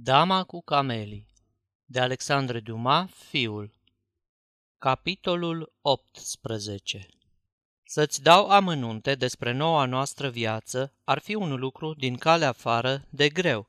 Dama cu camelii de Alexandre Dumas, fiul Capitolul 18 Să-ți dau amănunte despre noua noastră viață ar fi un lucru din calea afară de greu.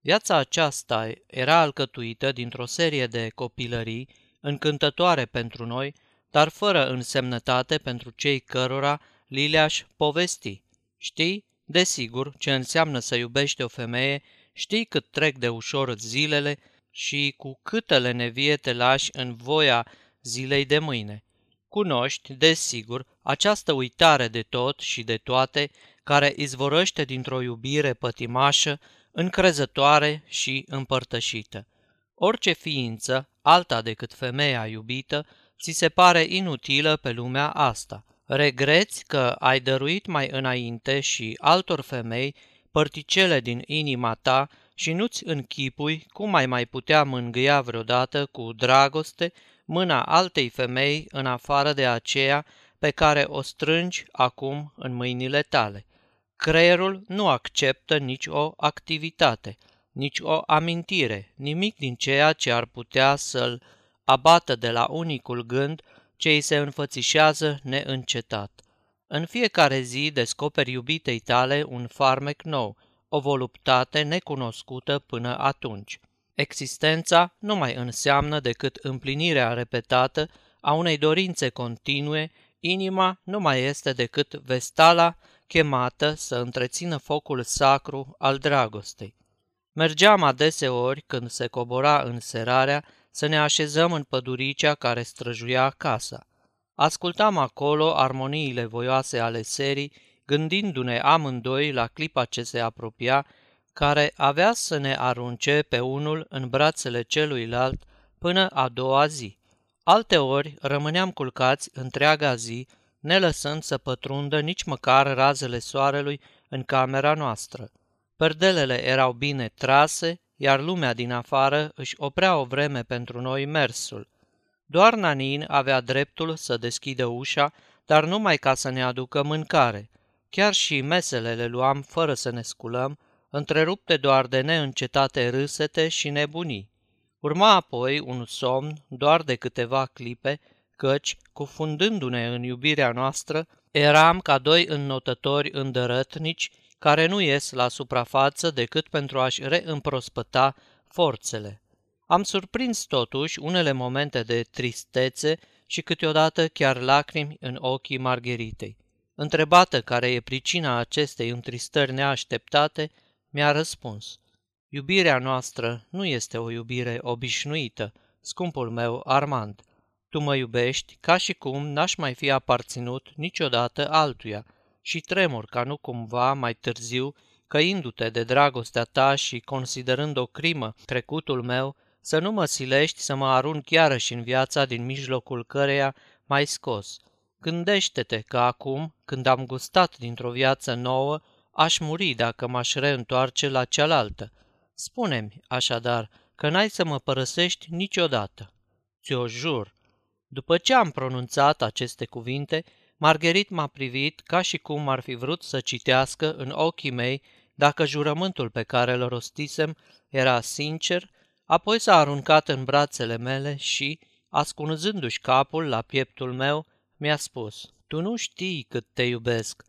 Viața aceasta era alcătuită dintr-o serie de copilării încântătoare pentru noi, dar fără însemnătate pentru cei cărora li le-aș povesti. Știi, desigur, ce înseamnă să iubești o femeie Știi cât trec de ușor zilele și cu câtele nevie te lași în voia zilei de mâine. Cunoști, desigur, această uitare de tot și de toate care izvorăște dintr-o iubire pătimașă, încrezătoare și împărtășită. Orice ființă, alta decât femeia iubită, ți se pare inutilă pe lumea asta. Regreți că ai dăruit mai înainte și altor femei părticele din inima ta și nu-ți închipui cum ai mai putea mângâia vreodată cu dragoste mâna altei femei în afară de aceea pe care o strângi acum în mâinile tale. Creierul nu acceptă nici o activitate, nici o amintire, nimic din ceea ce ar putea să-l abată de la unicul gând ce îi se înfățișează neîncetat. În fiecare zi descoperi iubitei tale un farmec nou, o voluptate necunoscută până atunci. Existența nu mai înseamnă decât împlinirea repetată a unei dorințe continue, inima nu mai este decât vestala chemată să întrețină focul sacru al dragostei. Mergeam adeseori când se cobora în serarea să ne așezăm în păduricea care străjuia casa. Ascultam acolo armoniile voioase ale serii, gândindu-ne amândoi la clipa ce se apropia, care avea să ne arunce pe unul în brațele celuilalt până a doua zi. Alteori rămâneam culcați întreaga zi, ne lăsând să pătrundă nici măcar razele soarelui în camera noastră. Perdelele erau bine trase, iar lumea din afară își oprea o vreme pentru noi mersul – doar Nanin avea dreptul să deschidă ușa, dar numai ca să ne aducă mâncare. Chiar și mesele le luam fără să ne sculăm, întrerupte doar de neîncetate râsete și nebunii. Urma apoi un somn doar de câteva clipe, căci, cufundându-ne în iubirea noastră, eram ca doi înnotători îndărătnici care nu ies la suprafață decât pentru a-și reîmprospăta forțele. Am surprins totuși unele momente de tristețe și câteodată chiar lacrimi în ochii Margheritei. Întrebată care e pricina acestei întristări neașteptate, mi-a răspuns. Iubirea noastră nu este o iubire obișnuită, scumpul meu Armand. Tu mă iubești ca și cum n-aș mai fi aparținut niciodată altuia și tremur ca nu cumva mai târziu, căindu-te de dragostea ta și considerând o crimă trecutul meu, să nu mă silești să mă arunc iarăși în viața din mijlocul căreia mai scos. Gândește-te că acum, când am gustat dintr-o viață nouă, aș muri dacă m-aș reîntoarce la cealaltă. Spune-mi, așadar, că n-ai să mă părăsești niciodată. Ți-o jur. După ce am pronunțat aceste cuvinte, Margherit m-a privit ca și cum ar fi vrut să citească în ochii mei dacă jurământul pe care îl rostisem era sincer Apoi s-a aruncat în brațele mele și, ascunzându-și capul la pieptul meu, mi-a spus, Tu nu știi cât te iubesc.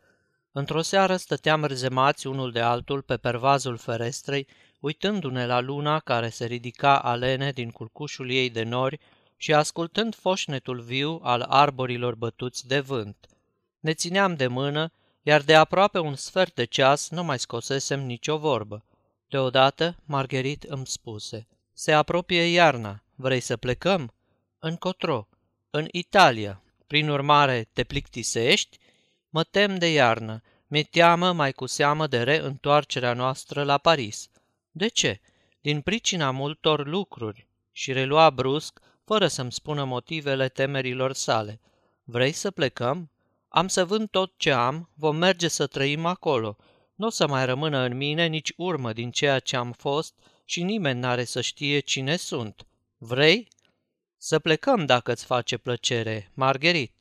Într-o seară stăteam rezemați unul de altul pe pervazul ferestrei, uitându-ne la luna care se ridica alene din culcușul ei de nori și ascultând foșnetul viu al arborilor bătuți de vânt. Ne țineam de mână, iar de aproape un sfert de ceas nu mai scosesem nicio vorbă. Deodată, Margherit îmi spuse – se apropie iarna. Vrei să plecăm? Încotro. În Italia. Prin urmare, te plictisești? Mă tem de iarnă. Mi-e teamă mai cu seamă de reîntoarcerea noastră la Paris. De ce? Din pricina multor lucruri. Și relua brusc, fără să-mi spună motivele temerilor sale. Vrei să plecăm? Am să vând tot ce am, vom merge să trăim acolo. Nu o să mai rămână în mine nici urmă din ceea ce am fost și nimeni n-are să știe cine sunt. Vrei? Să plecăm dacă îți face plăcere, Margherit.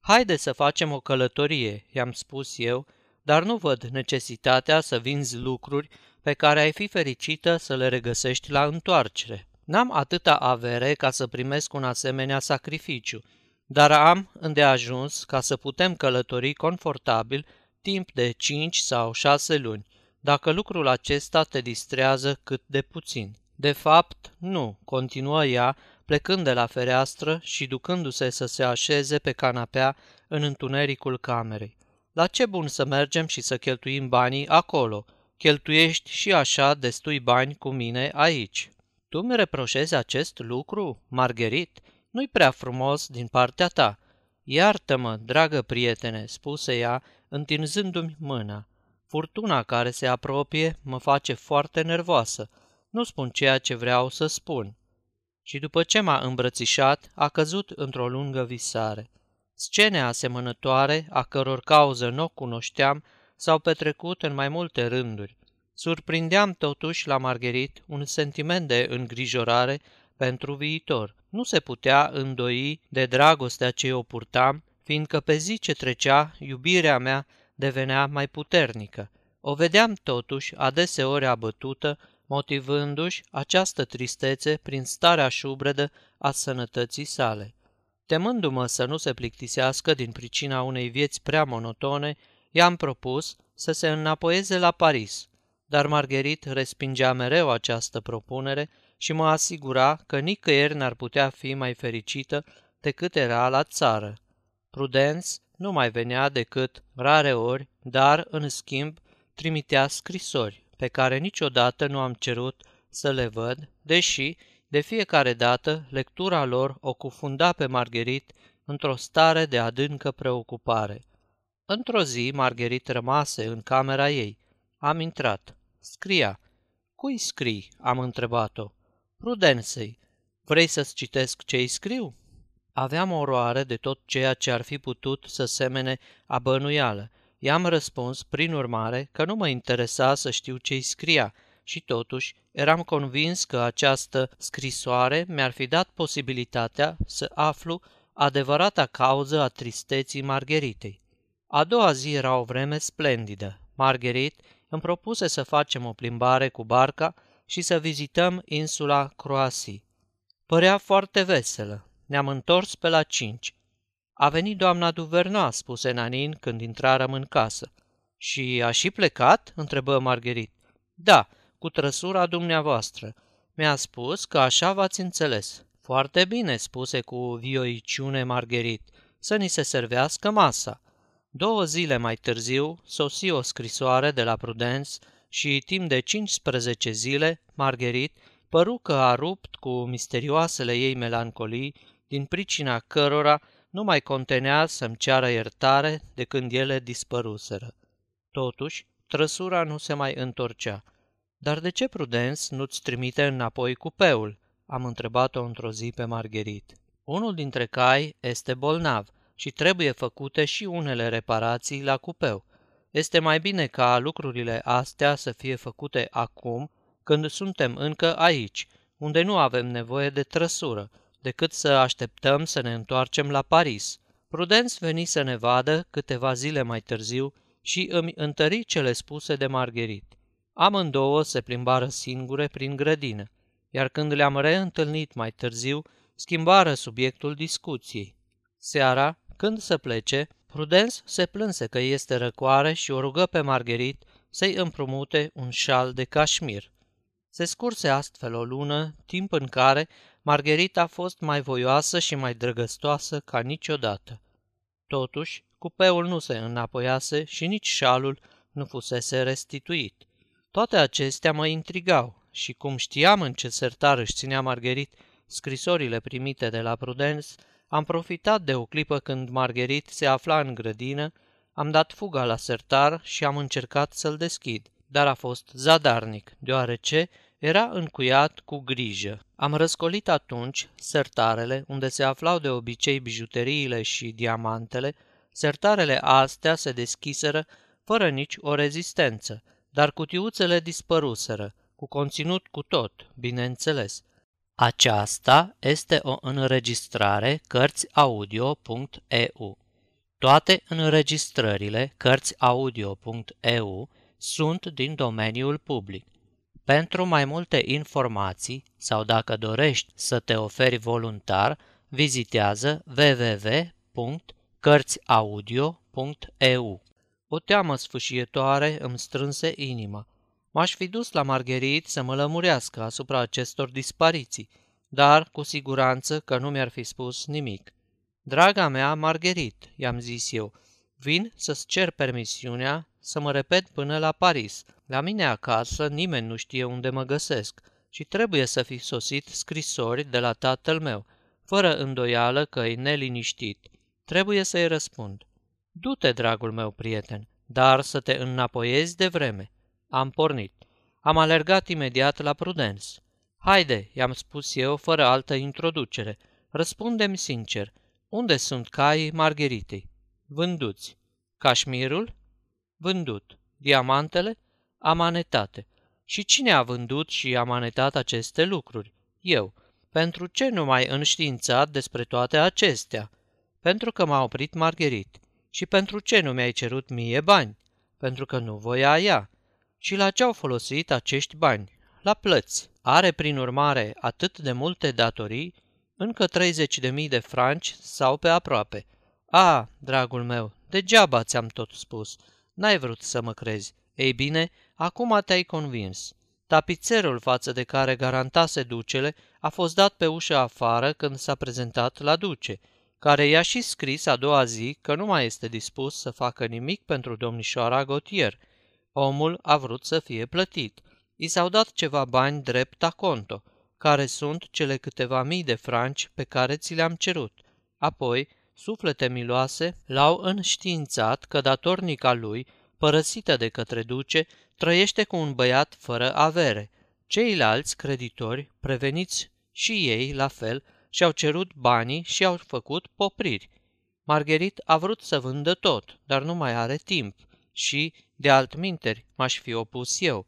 Haide să facem o călătorie, i-am spus eu, dar nu văd necesitatea să vinzi lucruri pe care ai fi fericită să le regăsești la întoarcere. N-am atâta avere ca să primesc un asemenea sacrificiu, dar am îndeajuns ca să putem călători confortabil timp de 5 sau 6 luni, dacă lucrul acesta te distrează cât de puțin. De fapt, nu, continuă ea, plecând de la fereastră și ducându-se să se așeze pe canapea în întunericul camerei. La ce bun să mergem și să cheltuim banii acolo? Cheltuiești și așa destui bani cu mine aici. Tu mi reproșezi acest lucru, Margherit? Nu-i prea frumos din partea ta. Iartă-mă, dragă prietene, spuse ea, întinzându-mi mâna. Furtuna care se apropie mă face foarte nervoasă. Nu spun ceea ce vreau să spun. Și după ce m-a îmbrățișat, a căzut într-o lungă visare. Scene asemănătoare, a căror cauză nu o cunoșteam, s-au petrecut în mai multe rânduri. Surprindeam totuși la Margherit un sentiment de îngrijorare pentru viitor. Nu se putea îndoi de dragostea ce o purtam, fiindcă pe zi ce trecea, iubirea mea devenea mai puternică. O vedeam totuși adeseori abătută, motivându-și această tristețe prin starea șubredă a sănătății sale. Temându-mă să nu se plictisească din pricina unei vieți prea monotone, i-am propus să se înapoieze la Paris, dar Margherit respingea mereu această propunere și mă asigura că nicăieri n-ar putea fi mai fericită decât era la țară. Prudence nu mai venea decât rare ori, dar, în schimb, trimitea scrisori, pe care niciodată nu am cerut să le văd, deși, de fiecare dată, lectura lor o cufunda pe Margherit într-o stare de adâncă preocupare. Într-o zi, Margherit rămase în camera ei. Am intrat. Scria. Cui scrii?" am întrebat-o. Prudensei. Vrei să-ți citesc ce-i scriu?" Aveam oroare de tot ceea ce ar fi putut să semene a bănuială. I-am răspuns, prin urmare, că nu mă interesa să știu ce-i scria și totuși eram convins că această scrisoare mi-ar fi dat posibilitatea să aflu adevărata cauză a tristeții Margheritei. A doua zi era o vreme splendidă. Margherit îmi propuse să facem o plimbare cu barca și să vizităm insula Croasii. Părea foarte veselă. Ne-am întors pe la cinci. A venit doamna Duverna, spuse Nanin când intrarăm în casă. Și a și plecat? întrebă Margherit. Da, cu trăsura dumneavoastră. Mi-a spus că așa v-ați înțeles. Foarte bine, spuse cu vioiciune Margherit, să ni se servească masa. Două zile mai târziu sosi o scrisoare de la Prudence și timp de 15 zile, Margherit păru că a rupt cu misterioasele ei melancolii, din pricina cărora nu mai contenea să-mi ceară iertare de când ele dispăruseră. Totuși, trăsura nu se mai întorcea. Dar de ce Prudence nu-ți trimite înapoi cupeul?" am întrebat-o într-o zi pe Margherit. Unul dintre cai este bolnav și trebuie făcute și unele reparații la cupeu. Este mai bine ca lucrurile astea să fie făcute acum, când suntem încă aici, unde nu avem nevoie de trăsură, decât să așteptăm să ne întoarcem la Paris. Prudens veni să ne vadă câteva zile mai târziu și îmi întări cele spuse de Margherit. Amândouă se plimbară singure prin grădină, iar când le-am reîntâlnit mai târziu, schimbară subiectul discuției. Seara, când să plece, Prudens se plânse că este răcoare și o rugă pe Margherit să-i împrumute un șal de cașmir. Se scurse astfel o lună, timp în care Margherita a fost mai voioasă și mai drăgăstoasă ca niciodată. Totuși, cupeul nu se înapoiase și nici șalul nu fusese restituit. Toate acestea mă intrigau și cum știam în ce sertar își ținea Margherit scrisorile primite de la Prudence, am profitat de o clipă când Margherit se afla în grădină, am dat fuga la sertar și am încercat să-l deschid, dar a fost zadarnic, deoarece era încuiat cu grijă. Am răscolit atunci sertarele unde se aflau de obicei bijuteriile și diamantele, sertarele astea se deschiseră fără nici o rezistență, dar cutiuțele dispăruseră, cu conținut cu tot, bineînțeles. Aceasta este o înregistrare Cărțiaudio.eu. Toate înregistrările Cărțiaudio.eu sunt din domeniul public. Pentru mai multe informații sau dacă dorești să te oferi voluntar, vizitează www.cărțiaudio.eu. O teamă sfâșietoare îmi strânse inima. M-aș fi dus la Margherit să mă lămurească asupra acestor dispariții, dar cu siguranță că nu mi-ar fi spus nimic. Draga mea, Margherit, i-am zis eu, vin să-ți cer permisiunea să mă repet până la Paris. La mine acasă nimeni nu știe unde mă găsesc și trebuie să fi sosit scrisori de la tatăl meu, fără îndoială că e neliniștit. Trebuie să-i răspund. Du-te, dragul meu prieten, dar să te înapoiezi de vreme. Am pornit. Am alergat imediat la Prudence. Haide, i-am spus eu fără altă introducere. Răspundem sincer. Unde sunt caii Margheritei? Vânduți. Cașmirul? Vândut. Diamantele? Amanetate. Și cine a vândut și amanetat aceste lucruri? Eu. Pentru ce nu mai înștiințat despre toate acestea? Pentru că m-a oprit Margherit. Și pentru ce nu mi-ai cerut mie bani? Pentru că nu voia ea. Și la ce au folosit acești bani? La plăți. Are, prin urmare, atât de multe datorii, încă 30.000 de franci sau pe aproape. A, dragul meu, degeaba ți-am tot spus. N-ai vrut să mă crezi. Ei bine, acum te-ai convins. Tapițerul față de care garantase ducele a fost dat pe ușă afară când s-a prezentat la duce, care i-a și scris a doua zi că nu mai este dispus să facă nimic pentru domnișoara Gautier. Omul a vrut să fie plătit. I s-au dat ceva bani drept a conto, care sunt cele câteva mii de franci pe care ți le-am cerut. Apoi, suflete miloase l-au înștiințat că datornica lui, părăsită de către duce, trăiește cu un băiat fără avere. Ceilalți creditori, preveniți și ei la fel, și-au cerut banii și au făcut popriri. Margherit a vrut să vândă tot, dar nu mai are timp și, de altminteri, m-aș fi opus eu.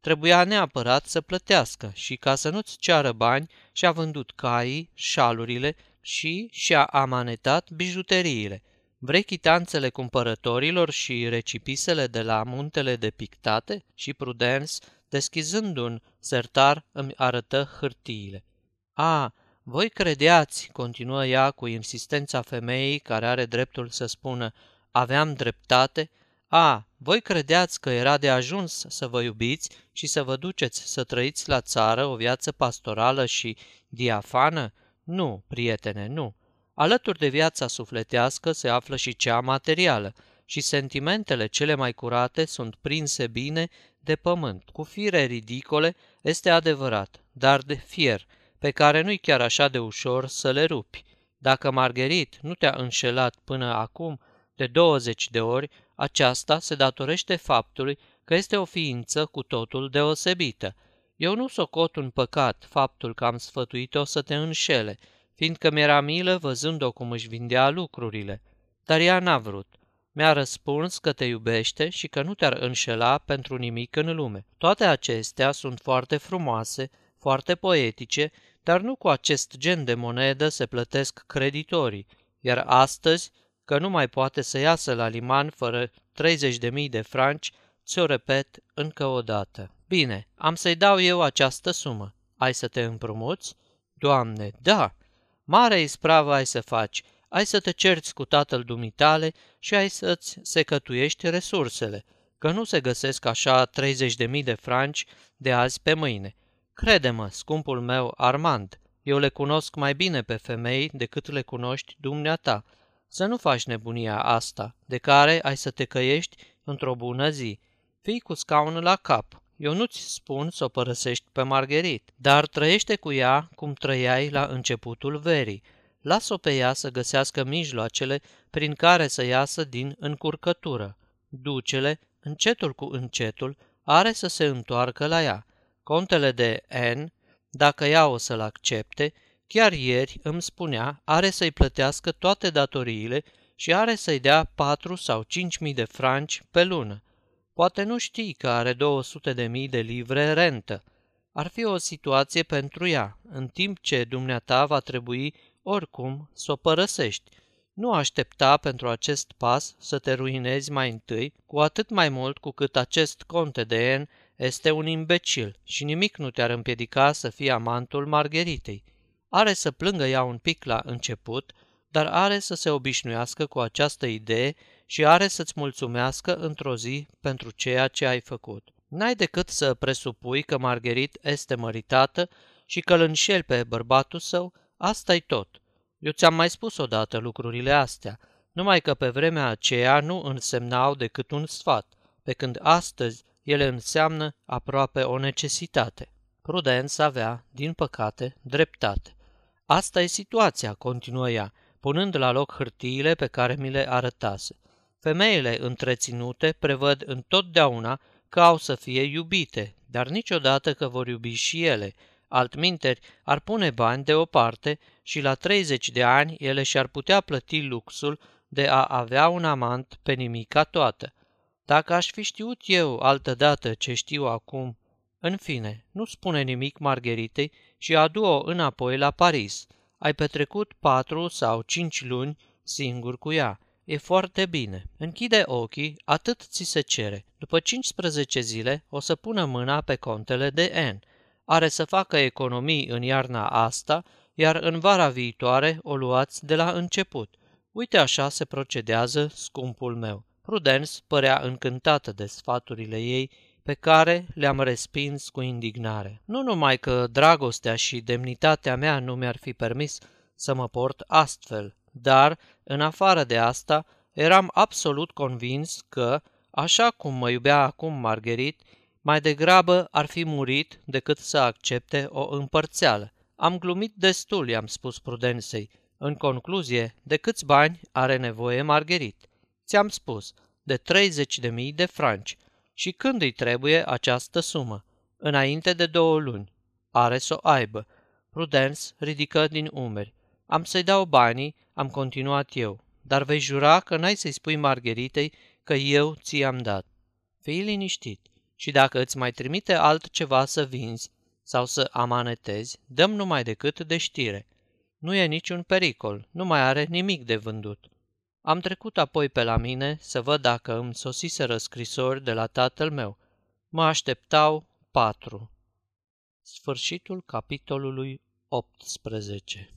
Trebuia neapărat să plătească și ca să nu-ți ceară bani și-a vândut caii, șalurile și și-a amanetat bijuteriile. Vrei chitanțele cumpărătorilor și recipisele de la muntele de pictate? Și Prudence, deschizând un sertar, îmi arătă hârtiile. A, voi credeați, continuă ea cu insistența femeii care are dreptul să spună, aveam dreptate? A, voi credeați că era de ajuns să vă iubiți și să vă duceți să trăiți la țară o viață pastorală și diafană? Nu, prietene, nu. Alături de viața sufletească se află și cea materială și sentimentele cele mai curate sunt prinse bine de pământ. Cu fire ridicole este adevărat, dar de fier, pe care nu-i chiar așa de ușor să le rupi. Dacă Margherit nu te-a înșelat până acum de 20 de ori, aceasta se datorește faptului că este o ființă cu totul deosebită. Eu nu socot un păcat faptul că am sfătuit-o să te înșele, fiindcă mi-era milă văzând-o cum își vindea lucrurile. Dar ea n-a vrut. Mi-a răspuns că te iubește și că nu te-ar înșela pentru nimic în lume. Toate acestea sunt foarte frumoase, foarte poetice, dar nu cu acest gen de monedă se plătesc creditorii, iar astăzi, că nu mai poate să iasă la liman fără 30.000 de franci, ți-o repet încă o dată. Bine, am să-i dau eu această sumă. Ai să te împrumuți? Doamne, da! Mare ispravă ai să faci, ai să te cerți cu tatăl dumitale și ai să-ți secătuiești resursele, că nu se găsesc așa 30.000 de franci de azi pe mâine. Crede-mă, scumpul meu Armand, eu le cunosc mai bine pe femei decât le cunoști dumneata. Să nu faci nebunia asta, de care ai să te căiești într-o bună zi. Fii cu scaunul la cap. Eu nu-ți spun să o părăsești pe Margherit, dar trăiește cu ea cum trăiai la începutul verii. Las-o pe ea să găsească mijloacele prin care să iasă din încurcătură. Ducele, încetul cu încetul, are să se întoarcă la ea. Contele de N, dacă ea o să-l accepte, chiar ieri îmi spunea, are să-i plătească toate datoriile și are să-i dea patru sau cinci mii de franci pe lună. Poate nu știi că are 200 de mii de livre rentă. Ar fi o situație pentru ea, în timp ce dumneata va trebui oricum să o părăsești. Nu aștepta pentru acest pas să te ruinezi mai întâi, cu atât mai mult cu cât acest conte de N este un imbecil și nimic nu te-ar împiedica să fii amantul Margheritei. Are să plângă ea un pic la început, dar are să se obișnuiască cu această idee și are să-ți mulțumească într-o zi pentru ceea ce ai făcut. N-ai decât să presupui că Margherit este măritată și că îl înșel pe bărbatul său, asta-i tot. Eu ți-am mai spus odată lucrurile astea, numai că pe vremea aceea nu însemnau decât un sfat, pe când astăzi ele înseamnă aproape o necesitate. Prudența avea, din păcate, dreptate. Asta e situația, continuă ea, punând la loc hârtiile pe care mi le arătase. Femeile întreținute prevăd întotdeauna că au să fie iubite, dar niciodată că vor iubi și ele. Altminteri, ar pune bani deoparte și la 30 de ani ele și-ar putea plăti luxul de a avea un amant pe nimica toată. Dacă aș fi știut eu altădată ce știu acum, în fine, nu spune nimic Margheritei și adu-o înapoi la Paris. Ai petrecut patru sau cinci luni singur cu ea. E foarte bine. Închide ochii, atât ți se cere. După 15 zile o să pună mâna pe contele de N. Are să facă economii în iarna asta, iar în vara viitoare o luați de la început. Uite așa se procedează, scumpul meu. Prudence părea încântată de sfaturile ei, pe care le-am respins cu indignare. Nu numai că dragostea și demnitatea mea nu mi-ar fi permis să mă port astfel, dar, în afară de asta, eram absolut convins că, așa cum mă iubea acum Margherit, mai degrabă ar fi murit decât să accepte o împărțeală. Am glumit destul, i-am spus Prudensei. În concluzie, de câți bani are nevoie Margherit? Ți-am spus, de 30.000 de franci. Și când îi trebuie această sumă? Înainte de două luni. Are să o aibă. Prudence ridică din umeri. Am să-i dau banii, am continuat eu, dar vei jura că n-ai să-i spui Margheritei că eu ți-am dat. Fii liniștit și dacă îți mai trimite altceva să vinzi sau să amanetezi, dăm numai decât de știre. Nu e niciun pericol, nu mai are nimic de vândut. Am trecut apoi pe la mine să văd dacă îmi sosiseră scrisori de la tatăl meu. Mă așteptau patru. Sfârșitul capitolului 18